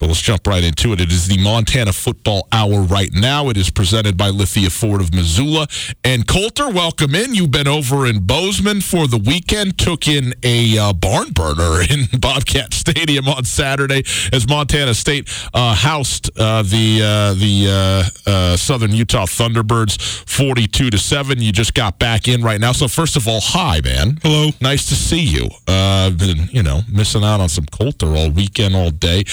But let's jump right into it. It is the Montana Football Hour right now. It is presented by Lithia Ford of Missoula. And Colter, welcome in. You've been over in Bozeman for the weekend, took in a uh, barn burner in Bobcat Stadium on Saturday as Montana State uh, housed uh, the uh, the uh, uh, Southern Utah Thunderbirds 42 to 7. You just got back in right now. So, first of all, hi, man. Hello. Nice to see you. I've been, you know, missing out on some Colter all weekend, all day.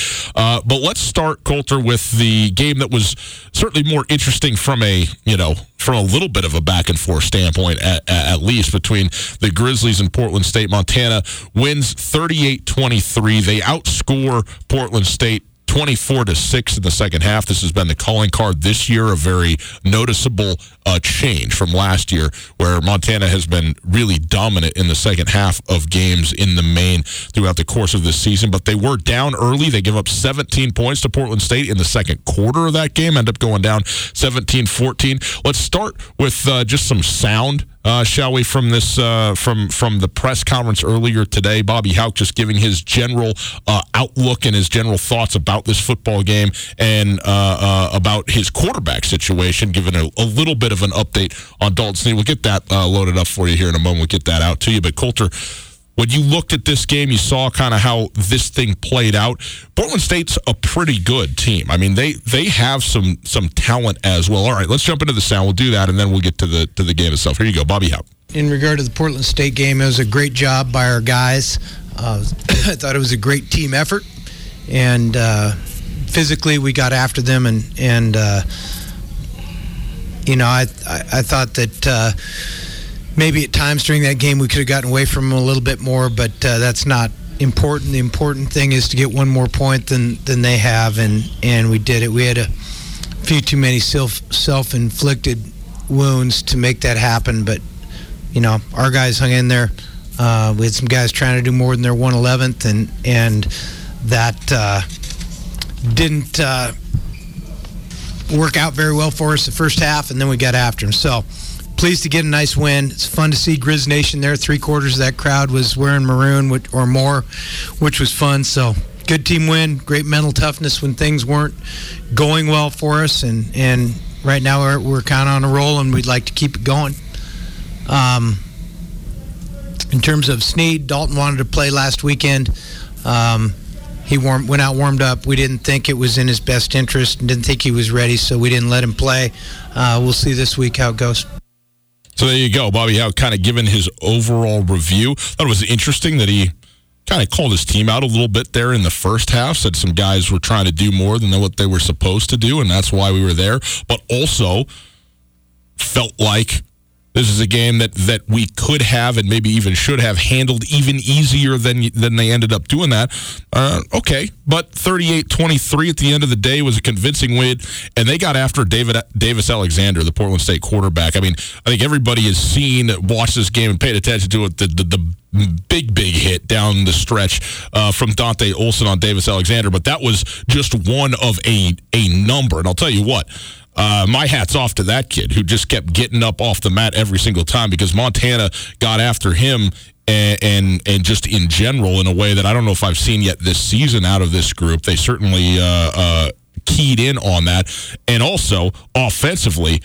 Uh, but let's start, Colter with the game that was certainly more interesting from a, you know, from a little bit of a back and forth standpoint, at, at least between the Grizzlies and Portland State. Montana wins 38 23. They outscore Portland State 24 to 6 in the second half. This has been the calling card this year, a very noticeable uh, change from last year, where Montana has been really dominant in the second half of games in the main throughout the course of this season. But they were down early. They give up 17 points to Portland State in the second quarter of that game, end up going down 17 14. Let's start with uh, just some sound uh, shall we, from this uh, from from the press conference earlier today. Bobby Hauck just giving his general uh, outlook and his general thoughts about this football game and uh, uh, about his quarterback situation, giving a, a, little bit of an update on Dalton Sneed. We'll get that uh, loaded up for you here in a moment. We'll get that out to you. But Colter, when you looked at this game, you saw kind of how this thing played out. Portland State's a pretty good team. I mean, they they have some some talent as well. All right, let's jump into the sound. We'll do that, and then we'll get to the to the game itself. Here you go, Bobby Hauck. In regard to the Portland State game, it was a great job by our guys. Uh, I thought it was a great team effort, and uh, physically we got after them, and and uh, you know I I, I thought that uh, maybe at times during that game we could have gotten away from them a little bit more, but uh, that's not important. The important thing is to get one more point than than they have, and and we did it. We had a few too many self self inflicted wounds to make that happen, but you know our guys hung in there. Uh, we had some guys trying to do more than their 111th, and and that uh, didn't uh, work out very well for us the first half, and then we got after them. So pleased to get a nice win. It's fun to see Grizz Nation there. Three quarters of that crowd was wearing maroon or more, which was fun. So good team win. Great mental toughness when things weren't going well for us, and and right now we're, we're kind of on a roll, and we'd like to keep it going. Um, in terms of Sneed, Dalton wanted to play last weekend. Um, he warm, went out warmed up. We didn't think it was in his best interest and didn't think he was ready, so we didn't let him play. Uh, we'll see this week how it goes. So there you go, Bobby Hauck kind of given his overall review. Thought it was interesting that he kind of called his team out a little bit there in the first half. Said some guys were trying to do more than what they were supposed to do, and that's why we were there. But also felt like this is a game that, that we could have and maybe even should have handled even easier than than they ended up doing that. Uh, okay, but 38-23 at the end of the day was a convincing win, and they got after David Davis Alexander, the Portland State quarterback. I mean, I think everybody has seen, watched this game, and paid attention to it. The, the, the big, big hit down the stretch uh, from Dante Olson on Davis Alexander, but that was just one of a a number. And I'll tell you what, uh, my hat's off to that kid who just kept getting up off the mat every single time because Montana got after him and, and, and just in general in a way that I don't know if I've seen yet this season out of this group. They certainly uh, uh, keyed in on that, and also offensively.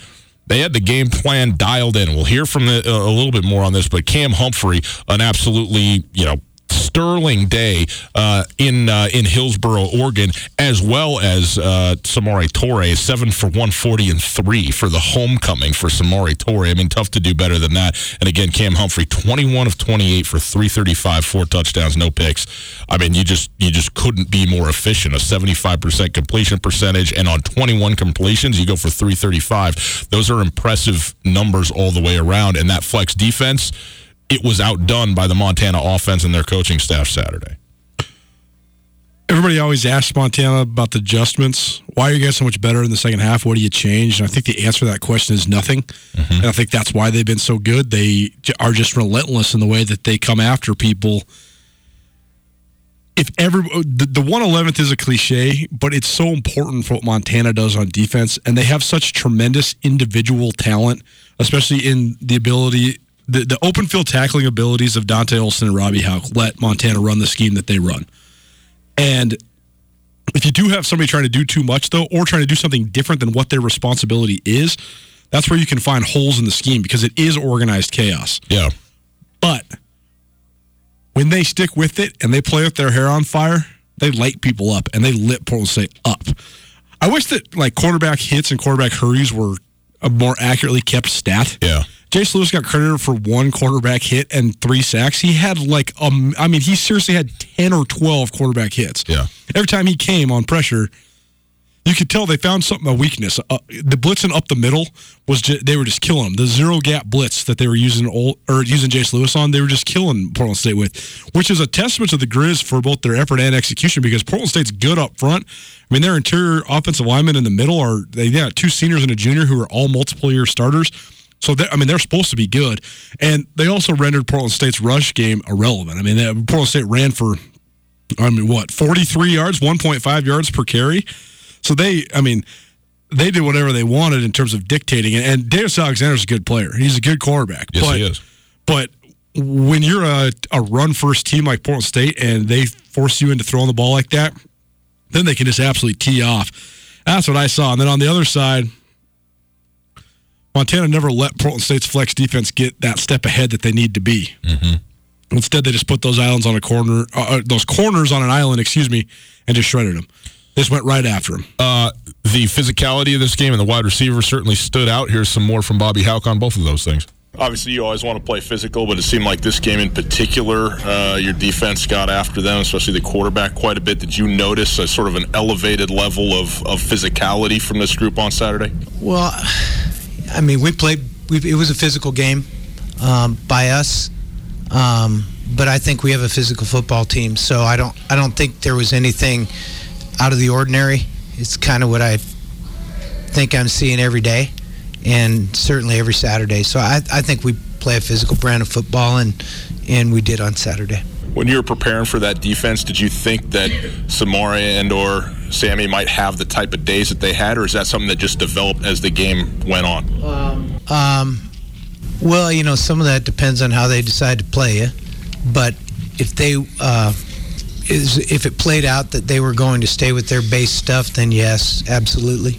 They had the game plan dialed in. We'll hear from the, a little bit more on this, but Cam Humphrey, an absolutely you know sterling day uh, in uh, in Hillsboro, Oregon, as well as uh, Samori Toure, seven for 140 and three for the homecoming for Samori Toure. I mean, tough to do better than that. And again, Cam Humphrey, 21 of 28 for 335, four touchdowns, no picks. I mean, you just you just couldn't be more efficient. A 75% completion percentage, and on 21 completions, you go for 335. Those are impressive numbers all the way around. And that flex defense it was outdone by the Montana offense and their coaching staff Saturday. Everybody always asks Montana about the adjustments. Why are you guys so much better in the second half? What do you change? And I think the answer to that question is nothing. Mm-hmm. And I think that's why they've been so good. They are just relentless in the way that they come after people. If ever the, the 111th is a cliche, but it's so important for what Montana does on defense, and they have such tremendous individual talent, especially in the ability the, the open field tackling abilities of Dante Olson and Robby Hauck let Montana run the scheme that they run. And if you do have somebody trying to do too much, though, or trying to do something different than what their responsibility is, that's where you can find holes in the scheme because it is organized chaos. Yeah. But when they stick with it and they play with their hair on fire, they light people up and they lit Portland State up. I wish that like quarterback hits and quarterback hurries were a more accurately kept stat. Yeah. Jace Lewis got credited for one quarterback hit and three sacks. He had like um, I mean, he seriously had ten or twelve quarterback hits. Yeah. Every time he came on pressure, you could tell they found something a weakness. Uh, the blitzing up the middle was just, they were just killing them. The zero gap blitz that they were using old, or using Jace Lewis on, they were just killing Portland State with, which is a testament to the Grizz for both their effort and execution because Portland State's good up front. I mean, their interior offensive linemen in the middle are they got two seniors and a junior who are all multiple year starters. So I mean, they're supposed to be good, and they also rendered Portland State's rush game irrelevant. I mean, they, Portland State ran for, I mean, what forty three yards, one point five yards per carry. So they, I mean, they did whatever they wanted in terms of dictating. And, and Davis Alexander's a good player. He's a good quarterback. Yes, but, he is. But when you're a, a run first team like Portland State and they force you into throwing the ball like that, then they can just absolutely tee off. That's what I saw. And then on the other side, Montana never let Portland State's flex defense get that step ahead that they need to be. Mm-hmm. Instead, they just put those islands on a corner, uh, uh, those corners on an island, excuse me, and just shredded them. They just went right after them. Uh, the physicality of this game and the wide receiver certainly stood out. Here's some more from Bobby Hauck on both of those things. Obviously, you always want to play physical, but it seemed like this game in particular, uh, your defense got after them, especially the quarterback, quite a bit. Did you notice a sort of an elevated level of, of physicality from this group on Saturday? Well, I mean, we played. We, it was a physical game um, by us, um, but I think we have a physical football team. So I don't. I don't think there was anything out of the ordinary. It's kind of what I think I'm seeing every day, and certainly every Saturday. So I, I think we play a physical brand of football, and and we did on Saturday. When you were preparing for that defense, did you think that Samori and or Sammy might have the type of days that they had, or is that something that just developed as the game went on? Um, um, well, you know, some of that depends on how they decide to play you. But if they uh, is if it played out that they were going to stay with their base stuff, then yes, absolutely.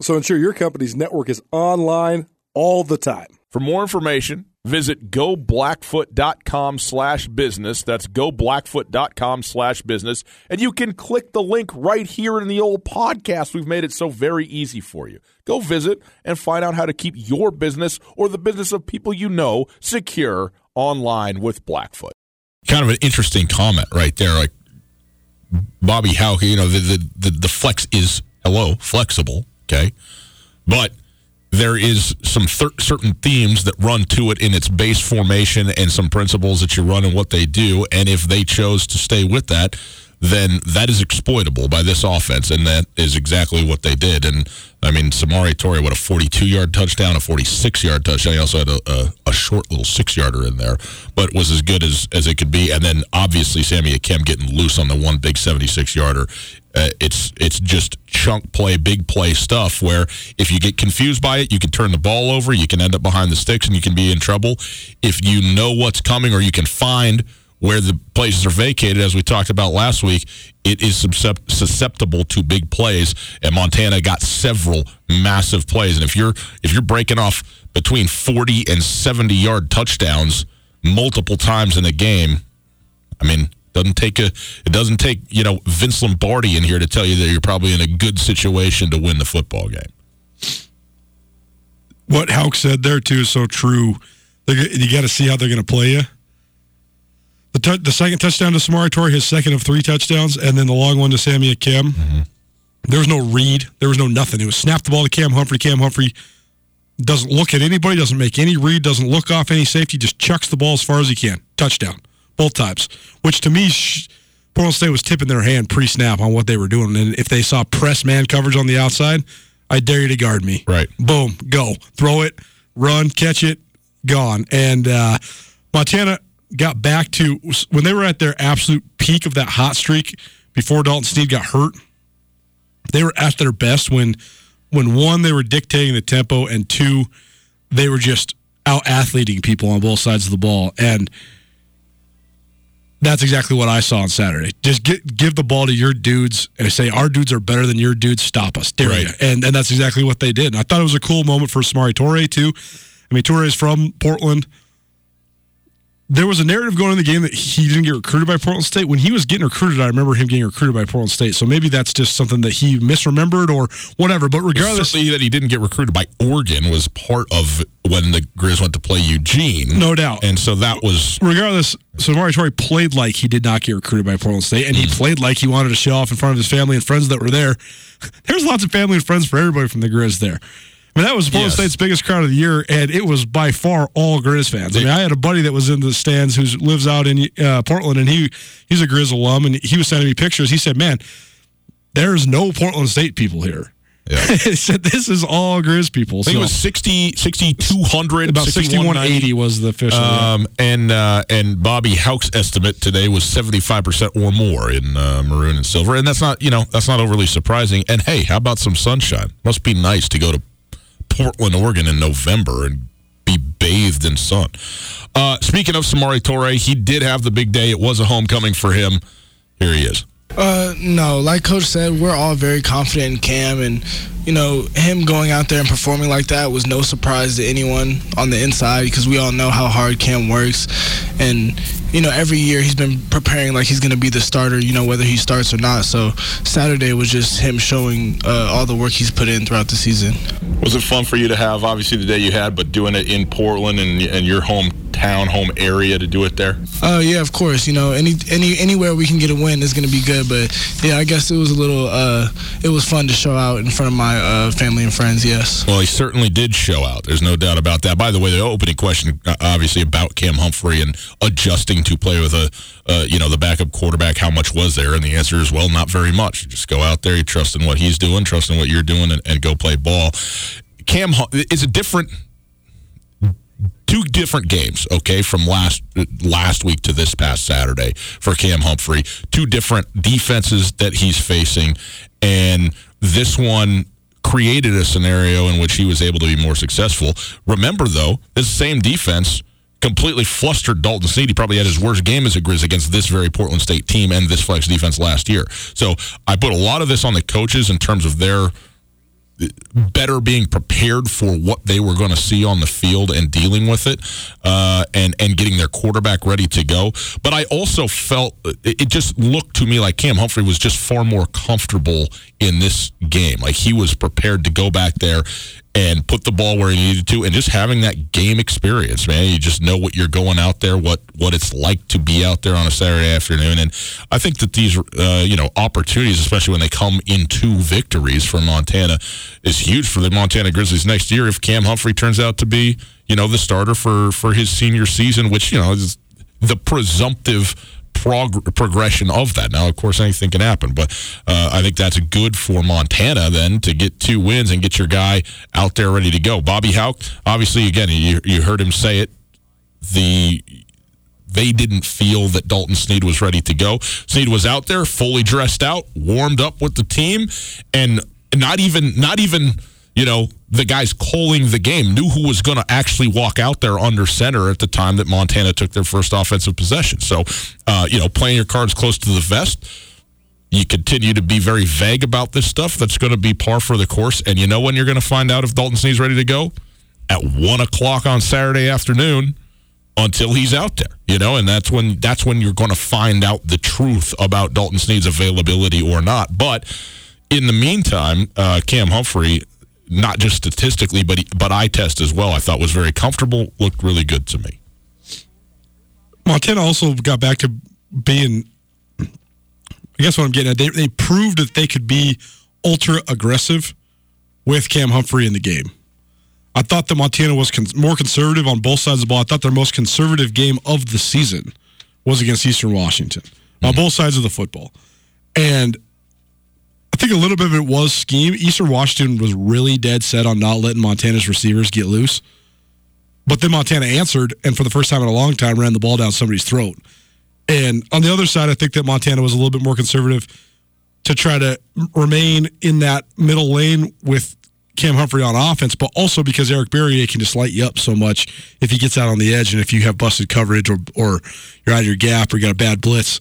So ensure your company's network is online all the time. For more information, visit goblackfoot.com slash business. That's goblackfoot.com slash business. And you can click the link right here in the old podcast. We've made it so very easy for you. Go visit and find out how to keep your business or the business of people you know secure online with Blackfoot. Kind of an interesting comment right there. Like Bobby How you know, the, the, the, the flex is, hello, flexible Okay. But there is some th- certain themes that run to it in its base formation and some principles that you run and what they do. And if they chose to stay with that, then that is exploitable by this offense, and that is exactly what they did. And I mean, Samori Toure, what a 42 yard touchdown, a 46 yard touchdown. He also had a, a, a short little six yarder in there, but was as good as, as it could be. And then obviously Sammy Akem getting loose on the one big 76 yarder. Uh, it's it's just chunk play, big play stuff. Where if you get confused by it, you can turn the ball over, you can end up behind the sticks, and you can be in trouble. If you know what's coming, or you can find where the places are vacated, as we talked about last week, it is susceptible to big plays. And Montana got several massive plays. And if you're if you're breaking off between 40 and 70 yard touchdowns multiple times in a game, I mean, doesn't take a it doesn't take you know Vince Lombardi in here to tell you that you're probably in a good situation to win the football game. What Hauck said there too is so true. You got to see how they're going to play you the, t- the second touchdown to Samori Toure, his second of three touchdowns, and then the long one to Sammy Akem. Mm-hmm. There was no read. There was no nothing. It was snap the ball to Cam Humphrey. Cam Humphrey doesn't look at anybody, doesn't make any read, doesn't look off any safety, just chucks the ball as far as he can. Touchdown. Both times. Which to me, Portland State was tipping their hand pre snap on what they were doing. And if they saw press man coverage on the outside, I dare you to guard me. Right. Boom. Go. Throw it, run, catch it, gone. And uh, Montana got back to when they were at their absolute peak of that hot streak before Dalton Sneed got hurt. They were at their best when, when one, they were dictating the tempo, and two, they were just out athleting people on both sides of the ball. And that's exactly what I saw on Saturday. Just get, give the ball to your dudes and say, Our dudes are better than your dudes. Stop us. Dare right. And, and that's exactly what they did. And I thought it was a cool moment for Samori Toure, too. I mean, Toure is from Portland there was a narrative going in the game that he didn't get recruited by Portland State. When he was getting recruited, I remember him getting recruited by Portland State. So maybe that's just something that he misremembered or whatever. But regardless, that he didn't get recruited by Oregon was part of when the Grizz went to play Eugene, no doubt. And so that was regardless. Samori Toure played like he did not get recruited by Portland State, and he mm. played like he wanted to show off in front of his family and friends that were there. There's lots of family and friends for everybody from the Grizz there. I mean, that was Portland yes. State's biggest crowd of the year, and it was by far all Grizz fans. I mean, I had a buddy that was in the stands who lives out in uh, Portland, and he he's a Grizz alum, and he was sending me pictures. He said, "Man, there's no Portland State people here." Yeah. he said this is all Grizz people. I think so. it was 60, 6,200. About 6180 was the official. Um, yeah. And uh, and Bobby Hauck's estimate today was 75% or more in uh, maroon and silver. And that's not, you know, that's not overly surprising. And hey, how about some sunshine? Must be nice to go to Portland, Oregon in November and be bathed in sun. Uh, speaking of Samori Toure, he did have the big day. It was a homecoming for him. Here he is. Uh, no, like Coach said, we're all very confident in Cam, and you know him going out there and performing like that was no surprise to anyone on the inside because we all know how hard Cam works, and you know every year he's been preparing like he's going to be the starter, you know whether he starts or not. So Saturday was just him showing uh, all the work he's put in throughout the season. Was it fun for you to have obviously the day you had, but doing it in Portland and and your home hometown, home area to do it there? Oh uh, yeah, of course. You know, any any anywhere we can get a win is going to be good. But yeah, I guess it was a little. Uh, it was fun to show out in front of my uh, family and friends. Yes. Well, he certainly did show out. There's no doubt about that. By the way, the opening question, uh, obviously about Cam Humphrey and adjusting to play with a, uh, you know, the backup quarterback. How much was there? And the answer is well, not very much. You just go out there, you trust in what he's doing, trust in what you're doing, and, and go play ball. Cam is a different two different games, okay, from last last week to this past Saturday for Cam Humphrey. Two different defenses that he's facing, and this one created a scenario in which he was able to be more successful. Remember, though, this same defense completely flustered Dalton Sneed. He probably had his worst game as a Grizz against this very Portland State team and this flex defense last year. So I put a lot of this on the coaches in terms of their better being prepared for what they were going to see on the field and dealing with it uh, and and getting their quarterback ready to go but I also felt it just looked to me like Cam Humphrey was just far more comfortable in this game. Like he was prepared to go back there and put the ball where he needed to and just having that game experience man. You just know what you're going out there what what it's like to be out there on a Saturday afternoon. And I think that these uh, you know opportunities especially when they come into victories for Montana is huge for the Montana Grizzlies next year. If Cam Humphrey turns out to be you know the starter for for his senior season which you know is the presumptive prog- progression of that. Now, of course, anything can happen, but uh, I think that's good for Montana then to get two wins and get your guy out there ready to go. Bobby Hauck, obviously, again, you, you heard him say it. The they didn't feel that Dalton Sneed was ready to go. Sneed was out there, fully dressed out, warmed up with the team, and not even not even you know, the guys calling the game knew who was going to actually walk out there under center at the time that Montana took their first offensive possession. So, uh, you know, playing your cards close to the vest. You continue to be very vague about this stuff. That's going to be par for the course. And you know when you're going to find out if Dalton Sneed's ready to go? At one o'clock on Saturday afternoon until he's out there, you know, and that's when that's when you're going to find out the truth about Dalton Sneed's availability or not. But in the meantime, uh, Cam Humphrey not just statistically, but but eye test as well. I thought was very comfortable. Looked really good to me. Montana also got back to being. I guess what I'm getting at, they, they proved that they could be ultra aggressive with Cam Humphrey in the game. I thought that Montana was con- more conservative on both sides of the ball. I thought their most conservative game of the season was against Eastern Washington mm-hmm. on both sides of the football. And think a little bit of it was scheme. Eastern Washington was really dead set on not letting Montana's receivers get loose. But then Montana answered, and for the first time in a long time, ran the ball down somebody's throat. And on the other side, I think that Montana was a little bit more conservative to try to remain in that middle lane with Cam Humphrey on offense, but also because Eric Barriere can just light you up so much if he gets out on the edge and if you have busted coverage or or you're out of your gap or you got a bad blitz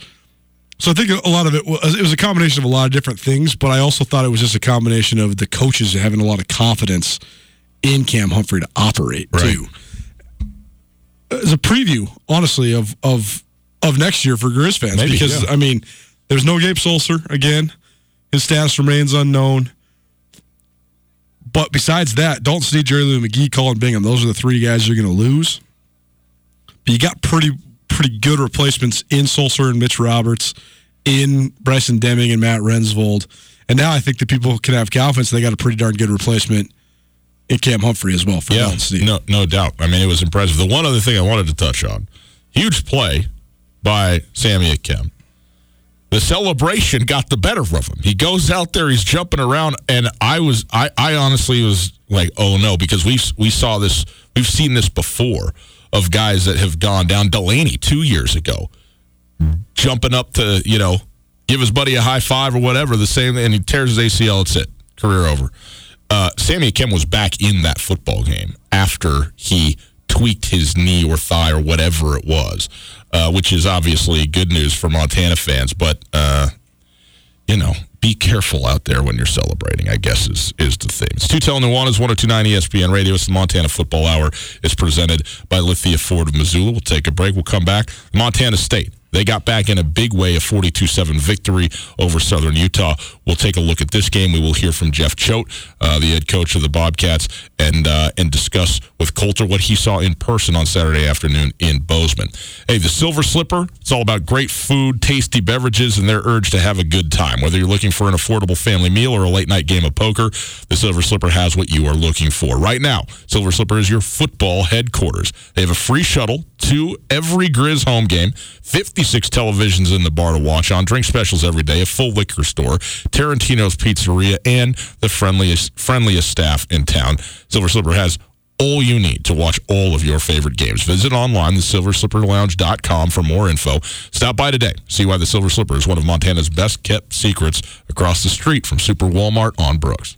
so I think a lot of it was it was a combination of a lot of different things, but I also thought it was just a combination of the coaches having a lot of confidence in Cam Humphrey to operate right. too. As a preview, honestly, of of of next year for Grizz fans, Maybe, because yeah. I mean, there's no Gabe Sulser again. His status remains unknown. But besides that, Dalton Sneed, Jerry Louie-McGee, Colin Bingham, those are the three guys you're going to lose. But you got pretty pretty good replacements in Sulser and Mitch Roberts, in Bryson Deming and Matt Rensvold. And now I think that people can have confidence they got a pretty darn good replacement in Cam Humphrey as well for yeah, No, no doubt. I mean, it was impressive. The one other thing I wanted to touch on, huge play by Sammy Akem. The celebration got the better of him. He goes out there, he's jumping around, and I was, I, I honestly was like, oh no, because we we saw this, we've seen this before of guys that have gone down. Delaney two years ago, jumping up to you know give his buddy a high five or whatever. The same, and he tears his ACL. It's it, career over. Uh, Sammy Akem was back in that football game after he tweaked his knee or thigh or whatever it was, uh, which is obviously good news for Montana fans. But uh, you know, be careful out there when you're celebrating, I guess is is the thing. It's Tutel Nuanez, 1029 ESPN Radio. It's the Montana Football Hour. It's presented by Lithia Ford of Missoula. We'll take a break. We'll come back. Montana State They got back in a big way, a 42 7 victory over Southern Utah. We'll take a look at this game. We will hear from Jeff Choate, uh, the head coach of the Bobcats, and uh, and discuss with Colter what he saw in person on Saturday afternoon in Bozeman. Hey, the Silver Slipper, it's all about great food, tasty beverages, and their urge to have a good time. Whether you're looking for an affordable family meal or a late night game of poker, the Silver Slipper has what you are looking for. Right now, Silver Slipper is your football headquarters. They have a free shuttle to every Grizz home game, 56 televisions in the bar to watch on, drink specials every day, a full liquor store, Tarantino's Pizzeria, and the friendliest friendliest staff in town. Silver Slipper has all you need to watch all of your favorite games. Visit online, thesilverslipperlounge.com for more info. Stop by today. See why the Silver Slipper is one of Montana's best kept secrets across the street from Super Walmart on Brooks.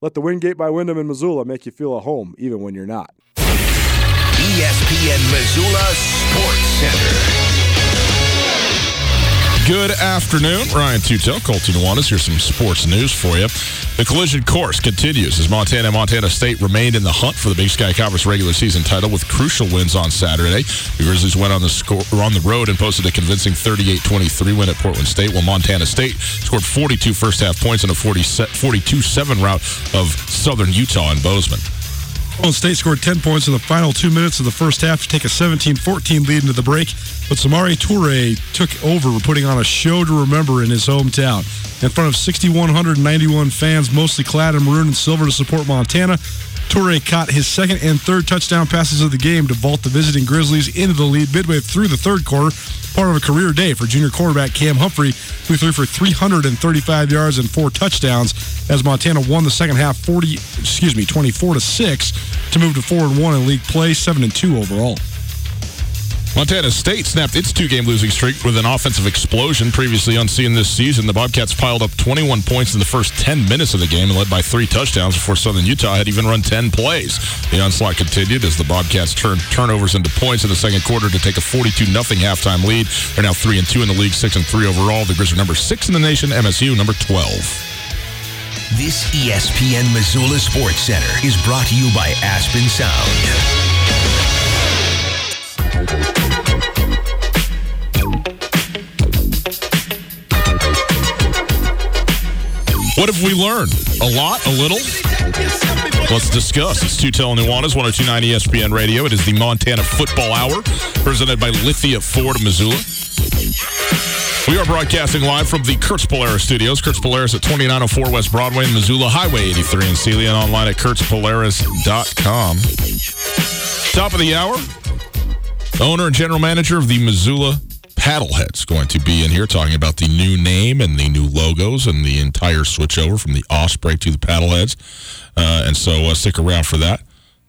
Let the Wingate by Wyndham in Missoula make you feel at home, even when you're not. ESPN Missoula Sports Center. Good afternoon. Ryan Tutel, Colter Nuanez. Here's some sports news for you. The collision course continues as Montana and Montana State remained in the hunt for the Big Sky Conference regular season title with crucial wins on Saturday. The Grizzlies went on the score on the road and posted a convincing 38-23 win at Portland State, while Montana State scored 42 first half points in a 42-7 rout of Southern Utah and Bozeman. Portland State scored 10 points in the final two minutes of the first half to take a 17-14 lead into the break, but Samori Toure took over, putting on a show to remember in his hometown. In front of 6,191 fans, mostly clad in maroon and silver to support Montana, Toure caught his second and third touchdown passes of the game to vault the visiting Grizzlies into the lead midway through the third quarter part of a career day for junior quarterback Cam Humphrey, who threw for 335 yards and four touchdowns as Montana won the second half 40, excuse me, 24 to 6 to move to 4 and 1 in league play, 7 and 2 overall. Montana State snapped its two-game losing streak with an offensive explosion previously unseen this season. The Bobcats piled up 21 points in the first 10 minutes of the game and led by three touchdowns before Southern Utah had even run 10 plays. The onslaught continued as the Bobcats turned turnovers into points in the second quarter to take a 42 0 halftime lead. They're now 3 and 2 in the league, 6 and 3 overall. The Grizz are number 6 in the nation, MSU number 12. This ESPN Missoula Sports Center is brought to you by Aspen Sound. What have we learned? A lot? A little? Let's discuss. It's Tutel Nuanez, 1029 ESPN Radio. It is the Montana Football Hour, presented by Lithia Ford Missoula. We are broadcasting live from the Kurtz Polaris studios. Kurtz Polaris at 2904 West Broadway in Missoula, Highway 83 in Seeley, and online at kurtzpolaris.com. Top of the hour, owner and general manager of the Missoula Paddleheads going to be in here talking about the new name and the new logos and the entire switchover from the Osprey to the Paddleheads. Uh, and so uh, stick around for that.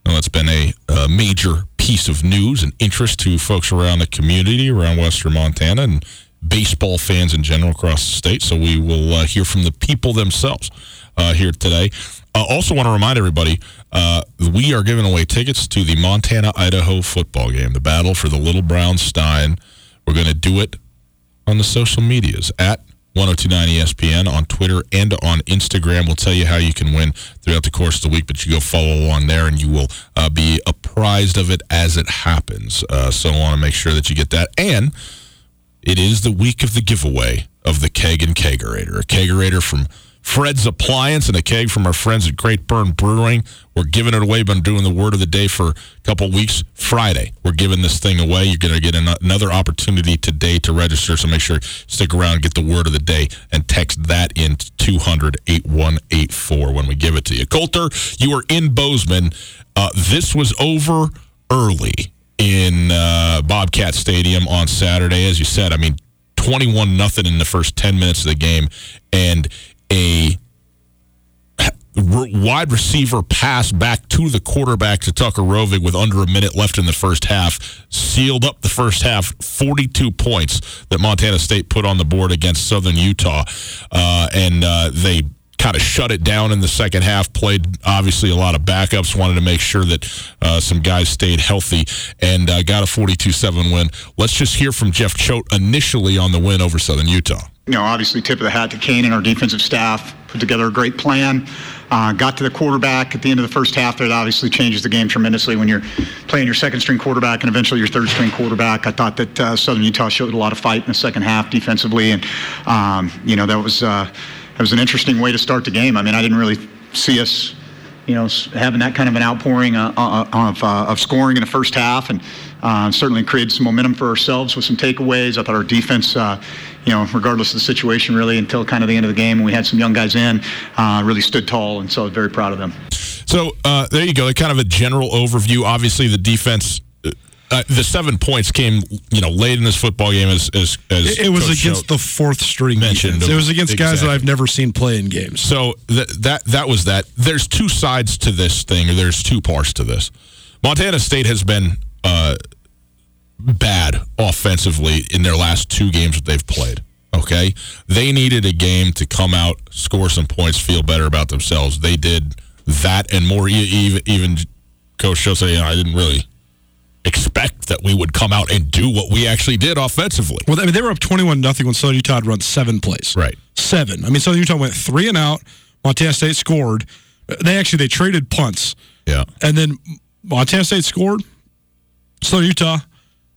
Well, that's been a, a, major piece of news and interest to folks around the community around Western Montana and baseball fans in general across the state. So we will uh, hear from the people themselves uh, here today. I also want to remind everybody uh, we are giving away tickets to the Montana Idaho football game, the battle for the Little Brown Stein. We're going to do it on the social medias at 1029 ESPN on Twitter and on Instagram. We'll tell you how you can win throughout the course of the week, but you go follow along there and you will uh, be apprised of it as it happens. Uh, so I want to make sure that you get that. And it is the week of the giveaway of the Keg and Kegerator, a kegerator from Fred's Appliance and a keg from our friends at Great Burn Brewing. We're giving it away. Been doing the word of the day for a couple weeks. Friday, we're giving this thing away. You're going to get an- another opportunity today to register. So make sure stick around, get the word of the day, and text that in 200 8184 when we give it to you. Colter, you are in Bozeman. Uh, this was over early in uh, Bobcat Stadium on Saturday. As you said, I mean, 21 nothing in the first 10 minutes of the game. And a wide receiver pass back to the quarterback to Tucker Rovig with under a minute left in the first half sealed up the first half 42 points that Montana State put on the board against Southern Utah. Uh, and uh, they kind of shut it down in the second half. Played obviously a lot of backups. Wanted to make sure that uh, some guys stayed healthy and uh, got a 42-7 win. Let's just hear from Jeff Choate initially on the win over Southern Utah. You know, obviously tip of the hat to Kane and our defensive staff. Put together a great plan. Uh, got to the quarterback at the end of the first half. That obviously changes the game tremendously when you're playing your second string quarterback and eventually your third string quarterback. I thought that uh, Southern Utah showed a lot of fight in the second half defensively, and um, you know that was uh, it was an interesting way to start the game. I mean, I didn't really see us, you know, having that kind of an outpouring uh, uh, uh, of, uh, of scoring in the first half, and uh, certainly created some momentum for ourselves with some takeaways. I thought our defense, uh, you know, regardless of the situation, really until kind of the end of the game, and we had some young guys in, really stood tall, and so I was very proud of them. So there you go. Kind of a general overview. Obviously, the defense uh, the seven points came, you know, late in this football game as as, as it, was Coach against the fourth string mentioned. Defense. It was against exactly. guys that I've never seen play in games. So that that that was that. There's two sides to this thing. Or There's two parts to this. Montana State has been uh, bad offensively in their last two games that they've played. Okay, they needed a game to come out, score some points, feel better about themselves. They did that and more. Even even Coach Choate said, you know, I didn't really expect that we would come out and do what we actually did offensively. Well, I mean, they were up 21 nothing when Southern Utah had run seven plays. Right. Seven. I mean, Southern Utah went three and out. Montana State scored. They actually they traded punts. Yeah. And then Montana State scored. Southern Utah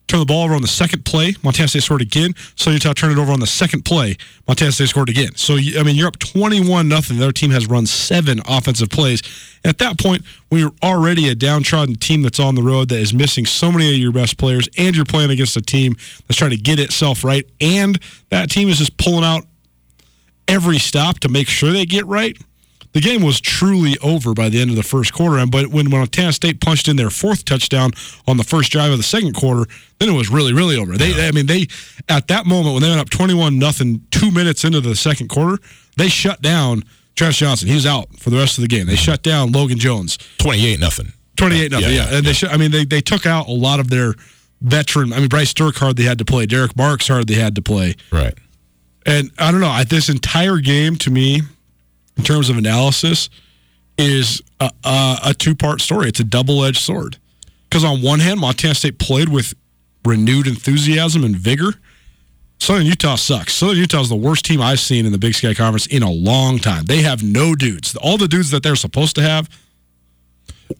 Turn the ball over on the second play. Montana State scored again. So Utah turned it over on the second play. Montana State scored again. So I mean, you're up 21 nothing. The other team has run seven offensive plays. At that point, when you're already a downtrodden team that's on the road that is missing so many of your best players, and you're playing against a team that's trying to get itself right, and that team is just pulling out every stop to make sure they get right the game was truly over by the end of the first quarter. But when Montana State punched in their fourth touchdown on the first drive of the second quarter, then it was really, really over. They, I mean, they at that moment when they went up twenty-one nothing, two minutes into the second quarter, they shut down Travis Jonsen. He was out for the rest of the game. They shut down Logan Jones. Twenty-eight nothing. Twenty-eight nothing. Yeah, yeah. yeah. and they. Sh- I mean, they they took out a lot of their veteran. I mean, Bryce Sterk they had to play. Derek Marks hard they had to play. Right. And I don't know. This entire game to me in terms of analysis is a, a, a two part story. It's a double edged sword. Because on one hand, Montana State played with renewed enthusiasm and vigor. Southern Utah sucks. Southern Utah is the worst team I've seen in the Big Sky Conference in a long time. They have no dudes. All the dudes that they're supposed to have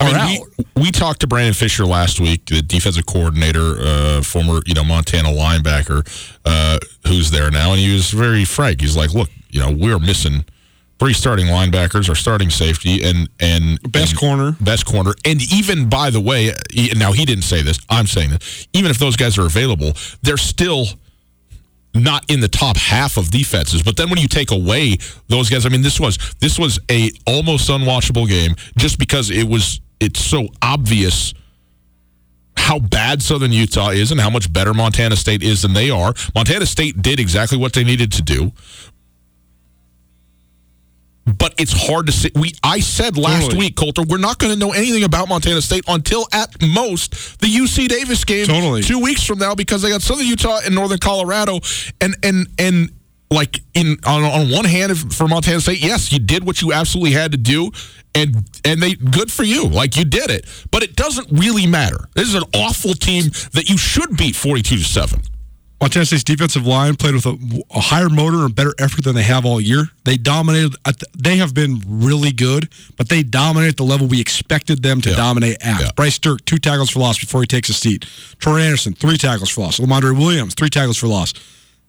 are I mean, out. We, we, talked to Brandon Fisher last week, the defensive coordinator, uh, former you know Montana linebacker, uh, who's there now, and he was very frank. He's like, "Look, you know, we're missing." Three starting linebackers, our starting safety, and and best and corner, best corner, and even by the way, now he didn't say this. I'm saying this. Even if those guys are available, they're still not in the top half of defenses. But then when you take away those guys, I mean, this was this was a almost unwatchable game just because it was it's so obvious how bad Southern Utah is and how much better Montana State is than they are. Montana State did exactly what they needed to do but it's hard to say. We I said last totally. week, Colter, we're not going to know anything about Montana State until at most the UC Davis game totally. two weeks from now because they got Southern Utah and Northern Colorado, and and and like in on, on one hand for Montana State, yes, you did what you absolutely had to do, and and they good for you, like you did it, but it doesn't really matter. This is an awful team that you should beat forty two to seven. Montana State's defensive line played with a, a, higher motor and better effort than they have all year. They dominated. They have been really good, but they dominated the level we expected them to yeah. dominate at. Yeah. Bryce Sterk, two tackles for loss before he takes a seat. Troy Andersen, three tackles for loss. Lamondre Williams, three tackles for loss.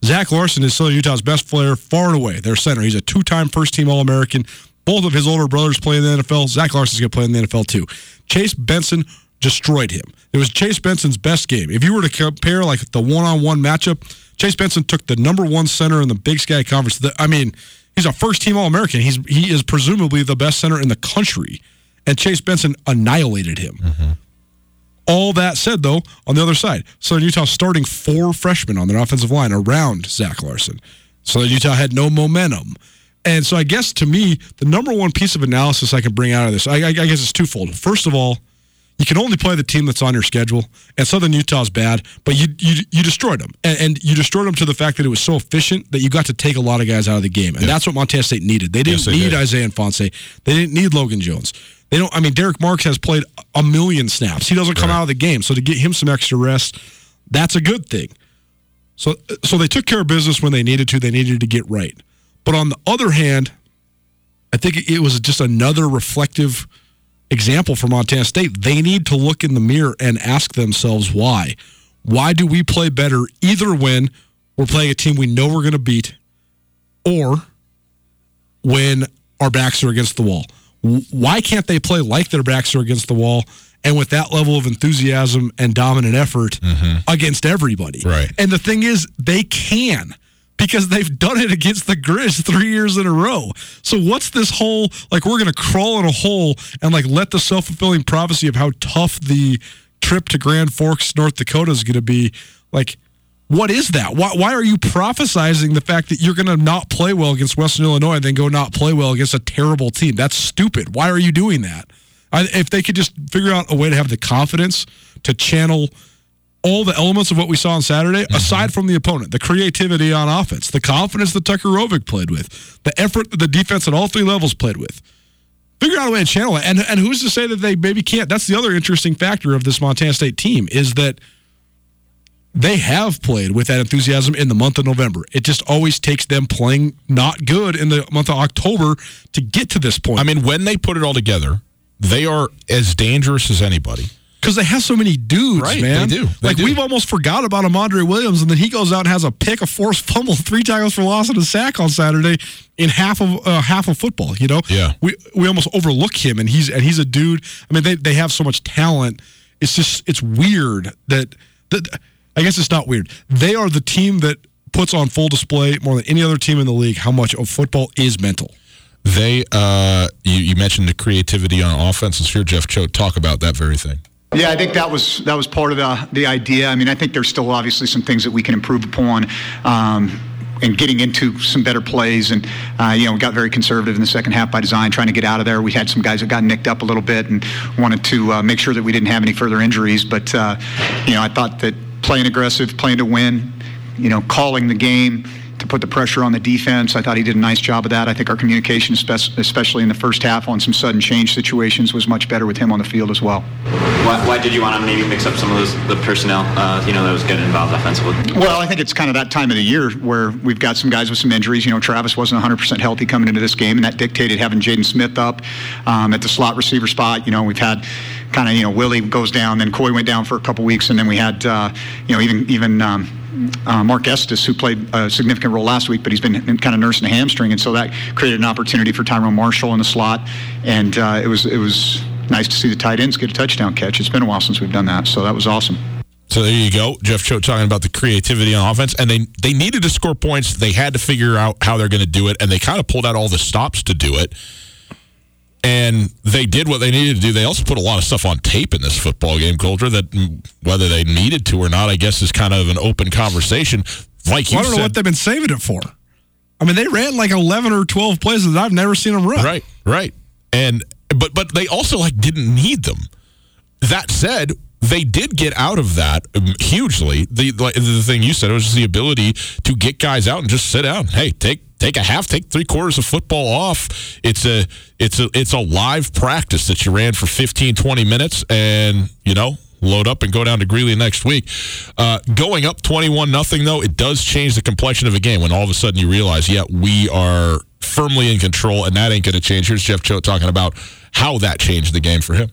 Zach Larson is Southern Utah's best player far and away. Their center. He's a two-time first-team All-American. Both of his older brothers play in the NFL. Zach Larson's going to play in the NFL too. Chase Benson destroyed him. It was Chase Benson's best game. If you were to compare like the one-on-one matchup, Chase Benson took the number one center in the Big Sky Conference. I mean, he's a first-team All-American. He's he is presumably the best center in the country, and Chase Benson annihilated him. Mm-hmm. All that said, though, on the other side, Southern Utah starting four freshmen on their offensive line around Zach Larson. Southern Utah had no momentum. And so I guess to me, the number one piece of analysis I can bring out of this, I, I guess it's twofold. First of all, you can only play the team that's on your schedule, and Southern Utah's bad, but you you, you destroyed them, and, and, you destroyed them to the fact that it was so efficient that you got to take a lot of guys out of the game, and that's what Montana State needed. They didn't yes, they need did. Isaiah Ifanse, they didn't need Logan Jones. They don't. I mean, Derek Marks has played a million snaps. He doesn't come right. out of the game, so to get him some extra rest, that's a good thing. So, so they took care of business when they needed to. They needed to get right. But on the other hand, I think it was just another reflective example for Montana State. They need to look in the mirror and ask themselves why. Why do we play better either when we're playing a team we know we're going to beat, or when our backs are against the wall? why can't they play like their backs are against the wall and with that level of enthusiasm and dominant effort mm-hmm. against everybody? Right. And the thing is, they can because they've done it against the Grizz three years in a row. So what's this whole like we're gonna crawl in a hole and like let the self fulfilling prophecy of how tough the trip to Grand Forks, North Dakota is gonna be like what is that? Why, why are you prophesizing the fact that you're going to not play well against Western Illinois and then go not play well against a terrible team? That's stupid. Why are you doing that? I, if they could just figure out a way to have the confidence to channel all the elements of what we saw on Saturday, mm-hmm. aside from the opponent, the creativity on offense, the confidence that Tucker Rovig played with, the effort that the defense at all three levels played with. Figure out a way to channel it. And, and who's to say that they maybe can't? That's the other interesting factor of this Montana State team is that – they have played with that enthusiasm in the month of November. It just always takes them playing not good in the month of October to get to this point. I mean, when they put it all together, they are as dangerous as anybody. Because they have so many dudes, right, man. They do. They like do. we've almost forgot about Amandre Williams, and then he goes out and has a pick, a forced fumble, three tackles for loss, and a sack on Saturday in half of uh, half of football. You know, yeah. We we almost overlook him, and he's and he's a dude. I mean, they they have so much talent. It's just it's weird that that I guess it's not weird. They are the team that puts on full display more than any other team in the league how much of football is mental. They, uh, you, you mentioned the creativity on offense. Let's hear Jeff Choate talk about that very thing. Yeah, I think that was that was part of the the idea. I mean, I think there's still obviously some things that we can improve upon. Um, and getting into some better plays. And, uh, you know, we got very conservative in the second half by design, trying to get out of there. We had some guys that got nicked up a little bit and wanted to uh, make sure that we didn't have any further injuries. But, uh, you know, I thought that playing aggressive, playing to win, you know, calling the game to put the pressure on the defense. I thought he did a nice job of that. I think our communication, especially in the first half on some sudden change situations, was much better with him on the field as well. Why, why did you want to maybe mix up some of those the personnel, uh, you know, that was getting involved offensively? Well, I think it's kind of that time of the year where we've got some guys with some injuries. You know, Travis wasn't 100% healthy coming into this game, and that dictated having Jaden Smith up um, at the slot receiver spot. You know, we've had kind of you know Willie goes down, then Coy went down for a couple weeks, and then we had uh, you know even even um, uh, Mark Estes who played a significant role last week, but he's been kind of nursing a hamstring, and so that created an opportunity for Tyrone Marshall in the slot, and uh, it was it was nice to see the tight ends get a touchdown catch. It's been a while since we've done that, so that was awesome. So there you go, Jeff Choate talking about the creativity on offense, and they they needed to score points. They had to figure out how they're going to do it, and they kind of pulled out all the stops to do it and they did what they needed to do. They also put a lot of stuff on tape in this football game, Colter, that whether they needed to or not, I guess is kind of an open conversation. Like you well, I don't said, know what they've been saving it for. I mean, they ran like eleven or twelve plays that I've never seen them run. Right, right, and but but they also like didn't need them. That said, they did get out of that um, hugely. The like, the thing you said was the ability to get guys out and just sit down. Hey, take take a half, take three quarters of football off. It's a it's a it's a live practice that you ran for 15, 20 minutes, and you know load up and go down to Greeley next week. Uh, going up 21 nothing though, it does change the complexion of a game when all of a sudden you realize, yeah, we are firmly in control, and that ain't going to change. Here's Jeff Choate talking about how that changed the game for him.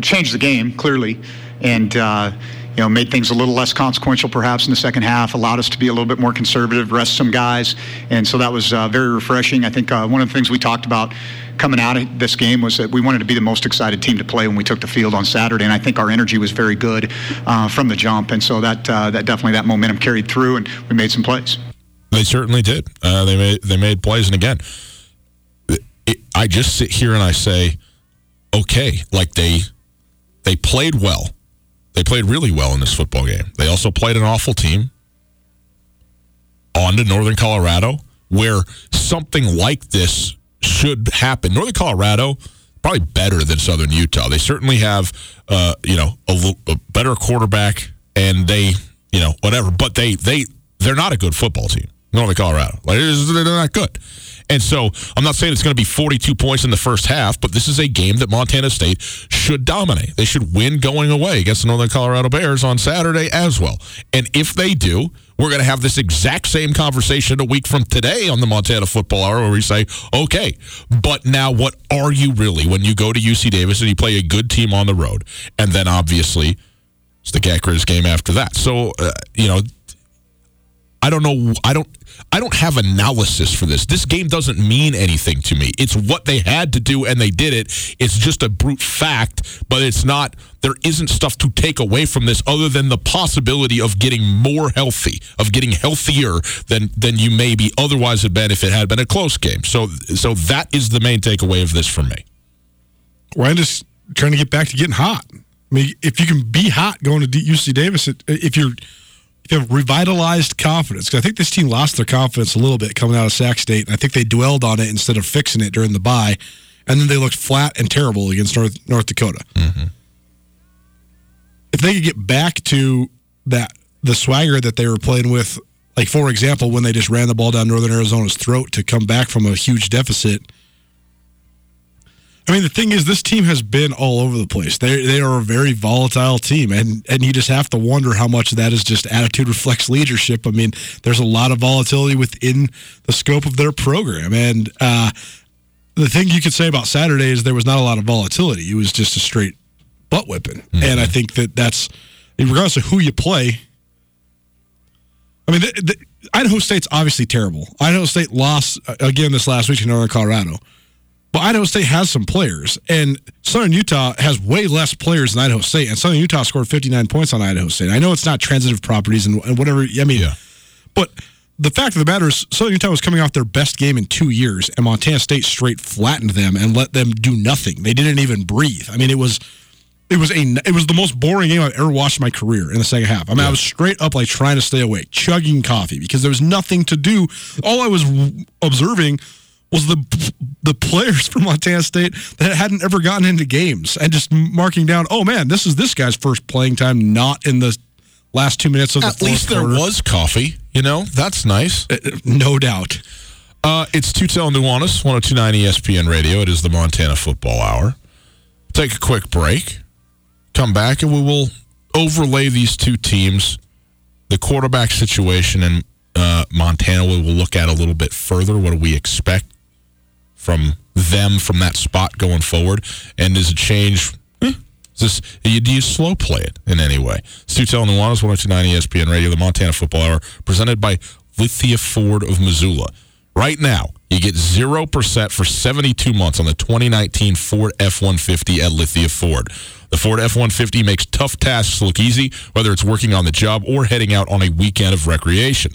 Changed the game clearly, and. Uh, you know, made things a little less consequential perhaps in the second half, allowed us to be a little bit more conservative, rest some guys. And so that was uh, very refreshing. I think uh, one of the things we talked about coming out of this game was that we wanted to be the most excited team to play when we took the field on Saturday, and I think our energy was very good uh, from the jump, and so that uh, that definitely that momentum carried through, and we made some plays. They certainly did. Uh, they made they made plays, and again, it, I just sit here and I say, okay, like they they played well. They played really well in this football game. They also played an awful team. On to Northern Colorado, where something like this should happen. Northern Colorado probably better than Southern Utah. They certainly have, uh, you know, a, a, better quarterback, and they, you know, whatever. But they they they're not a good football team. Northern Colorado, like they're not good. And so I'm not saying it's going to be 42 points in the first half, but this is a game that Montana State should dominate. They should win going away against the Northern Colorado Bears on Saturday as well. And if they do, we're going to have this exact same conversation a week from today on the Montana Football Hour where we say, okay, but now what are you really when you go to UC Davis and you play a good team on the road? And then obviously it's the Cat game after that. So, uh, you know, I don't know. I don't. I don't have analysis for this. This game doesn't mean anything to me. It's what they had to do and they did it. It's just a brute fact, but it's not there isn't stuff to take away from this other than the possibility of getting more healthy, of getting healthier than than you maybe otherwise had been if it had been a close game. So so that is the main takeaway of this for me. Well, I'm just trying to get back to getting hot. I mean, if you can be hot going to UC Davis, if you're you have revitalized confidence. I think this team lost their confidence a little bit coming out of Sac State, and I think they dwelled on it instead of fixing it during the bye, and then they looked flat and terrible against North North Dakota. Mm-hmm. If they could get back to that the swagger that they were playing with, like for example, when they just ran the ball down Northern Arizona's throat to come back from a huge deficit I mean, the thing is, this team has been all over the place. They they are a very volatile team, and and you just have to wonder how much of that is just attitude reflects leadership. I mean, there's a lot of volatility within the scope of their program, and uh, the thing you could say about Saturday is there was not a lot of volatility. It was just a straight butt whipping, mm-hmm. and I think that that's regardless of who you play. I mean, the, the, Idaho State's obviously terrible. Idaho State lost uh, again this last week to Northern Colorado. Idaho State has some players, and Southern Utah has way less players than Idaho State, and Southern Utah scored 59 points on Idaho State. I know it's not transitive properties and, and whatever. I mean, yeah. but the fact of the matter is, Southern Utah was coming off their best game in two years, and Montana State straight flattened them and let them do nothing. They didn't even breathe. I mean, it was. It was a it was the most boring game I've ever watched in my career in the second half. I mean, yeah. I was straight up like trying to stay awake, chugging coffee because there was nothing to do. All I was observing was the the players from Montana State that hadn't ever gotten into games and just marking down, oh man, this is this guy's first playing time, not in the last two minutes of the At least there quarter. was coffee, you know? That's nice. Uh, uh no doubt. Uh, it's Tutel Nuanez, 1029 ESPN Radio. It is the Montana Football Hour. Take a quick break, come back, and we will overlay these two teams, the quarterback situation in uh, Montana. We will look at a little bit further. What do we expect from them from that spot going forward? And does it change? Eh, is this do you slow play it in any way? Stu telling Nuanez, 1029 ESPN Radio, the Montana Football Hour, presented by Lithia Ford of Missoula. Right now, you get 0% for 72 months on the 2019 Ford F 150 at Lithia Ford. The Ford F 150 makes tough tasks look easy, whether it's working on the job or heading out on a weekend of recreation.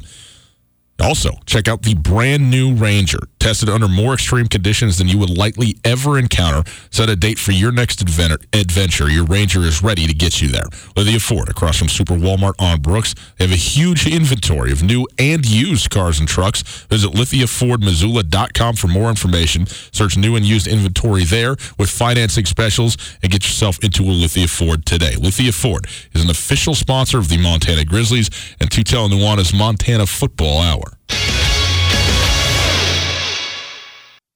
Also, check out the brand new Ranger, tested under more extreme conditions than you would likely ever encounter. Set a date for your next adventure. Your Ranger is ready to get you there. Lithia Ford, across from Super Walmart on Brooks, they have a huge inventory of new and used cars and trucks. Visit lithiafordmissoula.com for more information. Search new and used inventory there with financing specials and get yourself into a Lithia Ford today. Lithia Ford is an official sponsor of the Montana Grizzlies and Tutel Nuanez Montana Football Hour.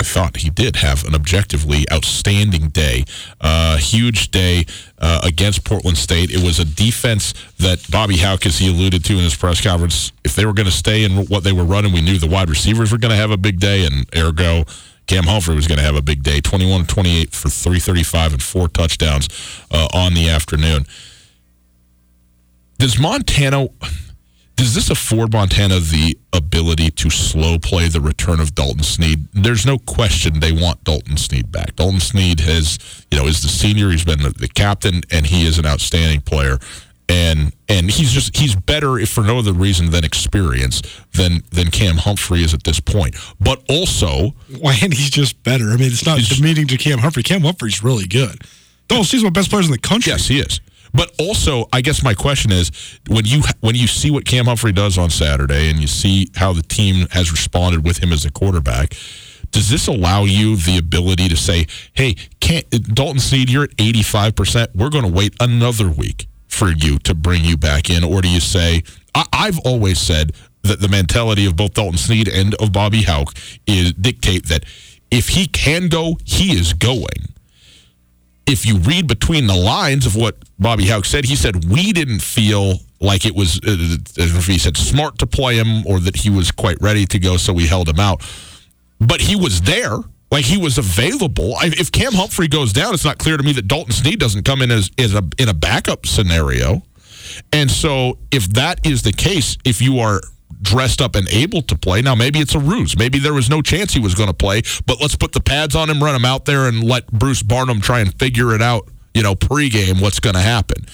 I thought he did have an objectively outstanding day. Uh, huge day uh, against Portland State. It was a defense that Bobby Hauck, as he alluded to in his press conference, if they were going to stay in what they were running, we knew the wide receivers were going to have a big day, and ergo, Cam Humphrey was going to have a big day 21 28 for 335 and four touchdowns uh, on the afternoon. Does Montana does this afford Montana the ability to slow play the return of Dalton Sneed? There's no question they want Dalton Sneed back. Dalton Sneed has, you know, is the senior. He's been the, the captain, and he is an outstanding player. And and he's just he's better if for no other reason than experience than than Cam Humphrey is at this point. But also, why and he's just better. I mean, it's not demeaning to Cam Humphrey. Cam Humphrey's really good. Dalton Sneed's one of the best players in the country. Yes, he is. But also, I guess my question is when you when you see what Cam Humphrey does on Saturday and you see how the team has responded with him as a quarterback, does this allow you the ability to say, "Hey, can't, Dalton Sneed, you're at 85%. We're going to wait another week for you to bring you back in," or do you say, I, "I've always said that the mentality of both Dalton Sneed and of Bobby Hauck is dictate that if he can go, he is going." If you read between the lines of what Bobby Hauck said, he said we didn't feel like it was, uh, if he said smart to play him or that he was quite ready to go, so we held him out. But he was there. Like he was available. If Cam Humphrey goes down, it's not clear to me that Dalton Sneed doesn't come in as, as a, in a backup scenario. And so, if that is the case, if you are dressed up and able to play. Now, maybe it's a ruse. Maybe there was no chance he was going to play, but let's put the pads on him, run him out there, and let Bruce Barnum try and figure it out, you know, pregame what's going to happen.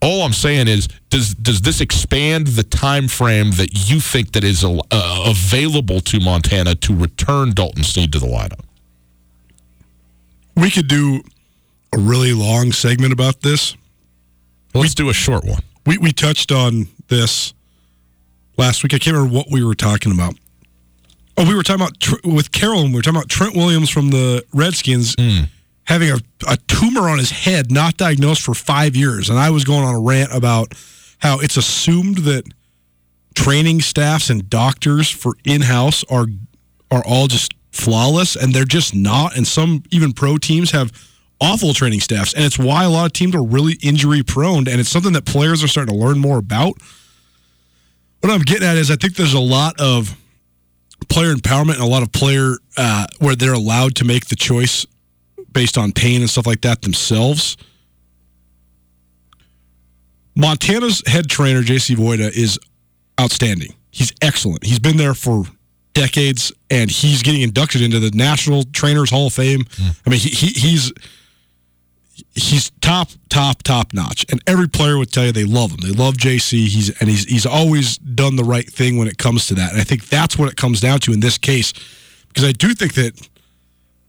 All I'm saying is, does does this expand the time frame that you think that is uh, available to Montana to return Dalton Sneed to the lineup? We could do a really long segment about this. Let's we, do a short one. We we touched on this last week. I can't remember what we were talking about. Oh, we were talking about with Carolyn. We were talking about Trent Williams from the Redskins mm. having a, a tumor on his head, not diagnosed for five years, and I was going on a rant about how it's assumed that training staffs and doctors for in-house are are all just flawless, and they're just not. And some even pro teams have awful training staffs, and it's why a lot of teams are really injury prone. And it's something that players are starting to learn more about what I'm getting at is I think there's a lot of player empowerment and a lot of player uh, where they're allowed to make the choice based on pain and stuff like that themselves. Montana's head trainer, JC Weida, is outstanding. He's excellent. He's been there for decades, and he's getting inducted into the National Trainers Hall of Fame. Mm. I mean, he, he, he's he's top, top, top notch, and every player would tell you they love him. They love JC. He's and he's he's always done the right thing when it comes to that. And I think that's what it comes down to in this case, because I do think that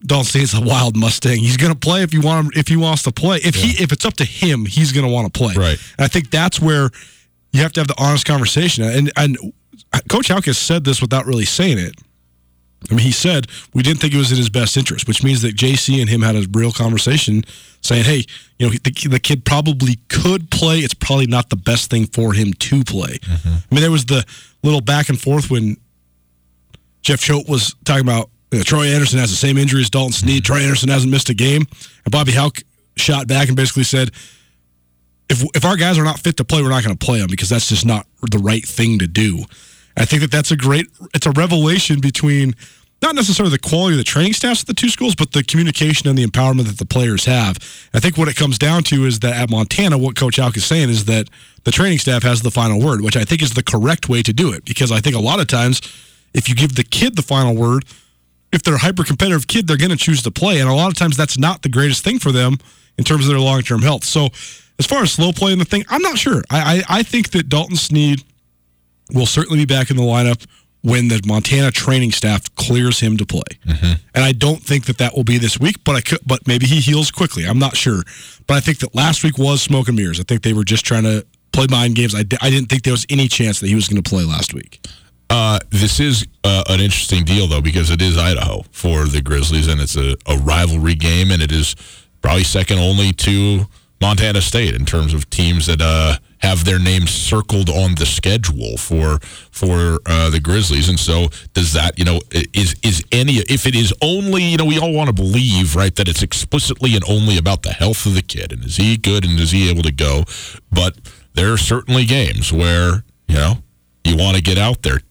Dalton Sneed's a wild Mustang. He's going to play if you want him. If he wants to play, if yeah. he if it's up to him, he's going to want to play. Right. And I think that's where you have to have the honest conversation. And and Coach Hauck has said this without really saying it. I mean, he said we didn't think it was in his best interest, which means that JC and him had a real conversation saying, hey, you know, the, the kid probably could play. It's probably not the best thing for him to play. Mm-hmm. I mean, there was the little back and forth when Jeff Choate was talking about you know, Troy Andersen has the same injury as Dalton Sneed. Mm-hmm. Troy Andersen hasn't missed a game. And Bobby Hauck shot back and basically said, if, if our guys are not fit to play, we're not going to play them because that's just not the right thing to do. I think that that's a great, it's a revelation between not necessarily the quality of the training staffs at the two schools, but the communication and the empowerment that the players have. I think what it comes down to is that at Montana, what Coach Hauck is saying is that the training staff has the final word, which I think is the correct way to do it. Because I think a lot of times, if you give the kid the final word, if they're a hyper competitive kid, they're going to choose to play. And a lot of times that's not the greatest thing for them in terms of their long term health. So as far as slow play in the thing, I'm not sure. I, I, I think that Dalton Sneed will certainly be back in the lineup when the Montana training staff clears him to play. Mm-hmm. And I don't think that that will be this week, but I could, but maybe he heals quickly. I'm not sure. But I think that last week was smoke and mirrors. I think they were just trying to play mind games. I, I didn't think there was any chance that he was going to play last week. Uh, this is uh, an interesting deal, though, because it is Idaho for the Grizzlies, and it's a, a rivalry game, and it is probably second only to Montana State in terms of teams that uh, have their names circled on the schedule for for uh, the Grizzlies. And so, does that you know is is any if it is only you know we all want to believe right that it's explicitly and only about the health of the kid and is he good and is he able to go? But there are certainly games where you know you want to get out there.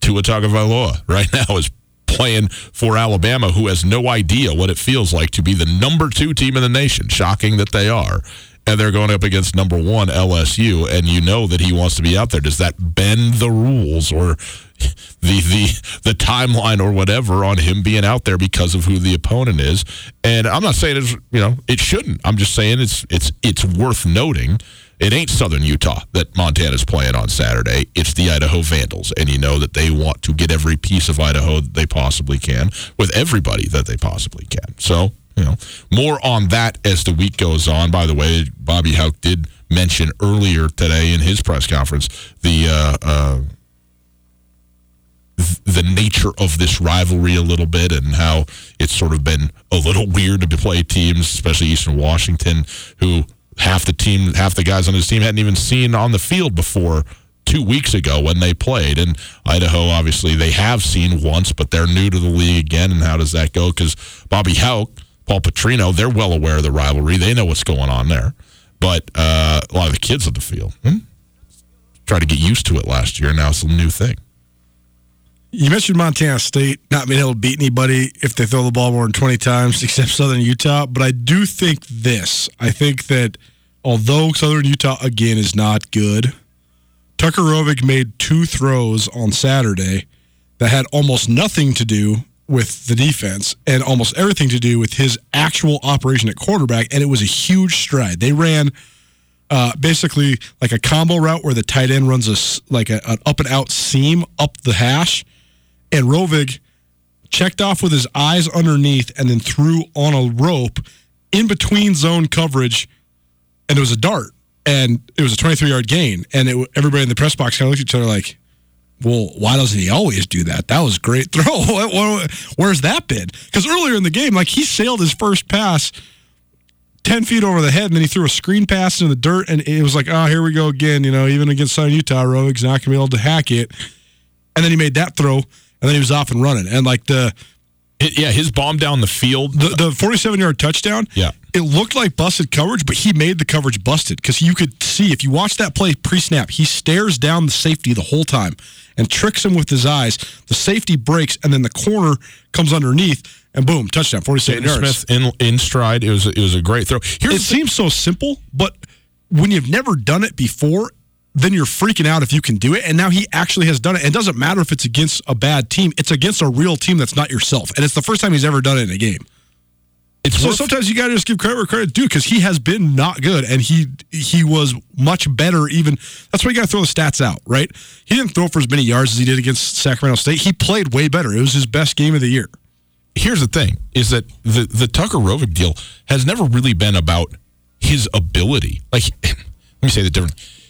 Tua Tagovailoa right now is playing for Alabama, who has no idea what it feels like to be the number two team in the nation. Shocking that they are. And they're going up against number one LSU, and you know that he wants to be out there. Does that bend the rules or the the the timeline or whatever on him being out there because of who the opponent is? And I'm not saying it's you know it shouldn't. I'm just saying it's it's it's worth noting it ain't Southern Utah that Montana's playing on Saturday. It's the Idaho Vandals. And you know that they want to get every piece of Idaho that they possibly can with everybody that they possibly can. So, you know, more on that as the week goes on. By the way, Bobby Hauck did mention earlier today in his press conference the uh, uh, the nature of this rivalry a little bit and how it's sort of been a little weird to play teams, especially Eastern Washington, who half the team, half the guys on his team hadn't even seen on the field before two weeks ago when they played. And Idaho, obviously, they have seen once, but they're new to the league again. And how does that go? Because Bobby Hauck, Paul Petrino, they're well aware of the rivalry. They know what's going on there. But uh, a lot of the kids on the field hmm? try to get used to it last year. Now it's a new thing. You mentioned Montana State not being able to beat anybody if they throw the ball more than 20 times, except Southern Utah. But I do think this. I think that although Southern Utah, again, is not good, Tucker Rovig made two throws on Saturday that had almost nothing to do with the defense and almost everything to do with his actual operation at quarterback. And it was a huge stride. They ran. Uh, basically, like a combo route where the tight end runs a like a, an up and out seam up the hash, and Rovig checked off with his eyes underneath and then threw on a rope in between zone coverage, and it was a dart, and it was a 23 yard gain, and it, everybody in the press box kind of looked at each other like, well, why doesn't he always do that? That was great throw. Where's that been? Because earlier in the game, like he sailed his first pass 10 feet over the head, and then he threw a screen pass in the dirt, and it was like, oh, here we go again. You know, even against Southern Utah, Rovig's not going to be able to hack it. And then he made that throw and then he was off and running. And like the it, yeah, his bomb down the field, the, the 47 yard touchdown. Yeah, it looked like busted coverage, but he made the coverage busted because you could see if you watch that play pre snap, he stares down the safety the whole time and tricks him with his eyes. The safety breaks, and then the corner comes underneath, and boom, touchdown, 47 yards. Smith in in stride. It was it was a great throw. Here's it seems so simple, but when you've never done it before, then you're freaking out if you can do it. And now he actually has done it. It doesn't matter if it's against a bad team, it's against a real team that's not yourself. And it's the first time he's ever done it in a game. It's so worth- sometimes you got to just give credit where credit due because he has been not good and he he was much better. Even that's why you got to throw the stats out, right? He didn't throw for as many yards as he did against Sacramento State. He played way better. It was his best game of the year. Here's the thing: is that the the Tucker Rovig deal has never really been about his ability. Like, let me say the difference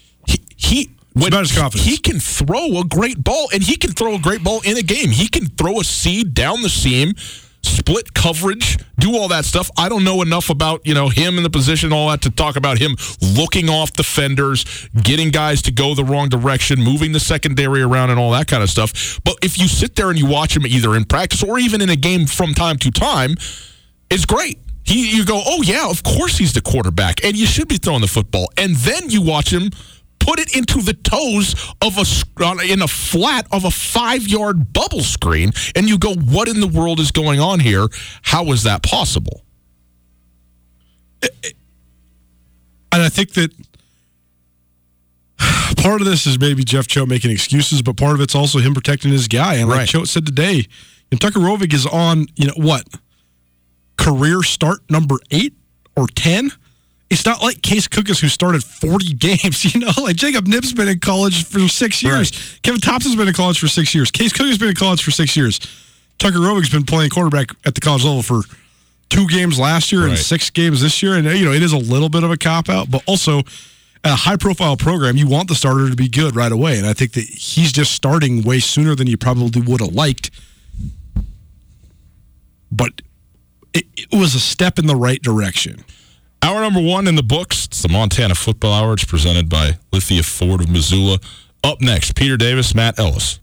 he when about his confidence. He can throw a great ball, and he can throw a great ball in a game. He can throw a seed down the seam, split coverage, do all that stuff. I don't know enough about you know him in the position, all that to talk about him looking off defenders, getting guys to go the wrong direction, moving the secondary around, and all that kind of stuff. But if you sit there and you watch him either in practice or even in a game from time to time, it's great. He, you go, oh yeah, of course he's the quarterback, and you should be throwing the football, and then you watch him put it into the toes of a uh, in a flat of a five yard bubble screen, and you go, "What in the world is going on here? How is that possible?" Eh, eh, and I think that part of this is maybe Jeff Choate making excuses, but part of it's also him protecting his guy. And like right. Said today, and Tucker Rovig is on, you know, what? Career start number eight or 10? It's not like Case Cookus who started 40 games, you know, like Jacob Knipp's been in college for six years. Right. Kevin Thomson's been in college for six years. Case Cookus has been in college for six years. Tucker Rovig's been playing quarterback at the college level for two games last year right. and six games this year. And, you know, it is a little bit of a cop out, but also a high profile program, you want the starter to be good right away. And I think that he's just starting way sooner than you probably would have liked. But it, it, was a step in the right direction. Hour number one in the books. It's the Montana Football Hour. It's presented by Lithia Ford of Missoula. Up next, Peter Davis, Matt Ellis.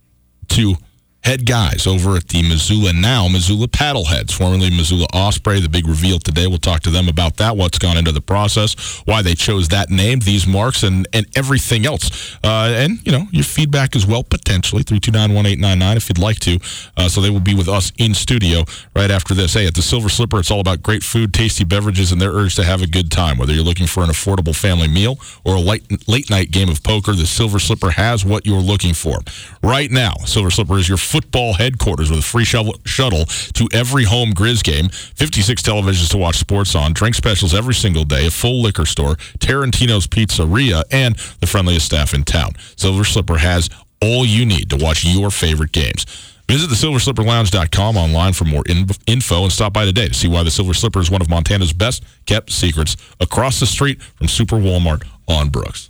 To head guys over at the Missoula Now, Missoula Paddleheads, formerly Missoula Osprey. The big reveal today. We'll talk to them about that, what's gone into the process, why they chose that name, these marks, and, and everything else. Uh, and, you know, your feedback as well, potentially, 329-1899 if you'd like to. Uh, so they will be with us in studio right after this. Hey, at the Silver Slipper, it's all about great food, tasty beverages, and their urge to have a good time. Whether you're looking for an affordable family meal or a late, late night game of poker, the Silver Slipper has what you're looking for. Right now, Silver Slipper is your football headquarters with a free shuttle to every home Grizz game, 56 televisions to watch sports on, drink specials every single day, a full liquor store, Tarantino's Pizzeria, and the friendliest staff in town. Silver Slipper has all you need to watch your favorite games. Visit thesilverslipperlounge.com online for more in- info and stop by today to see why the Silver Slipper is one of Montana's best kept secrets across the street from Super Walmart on Brooks.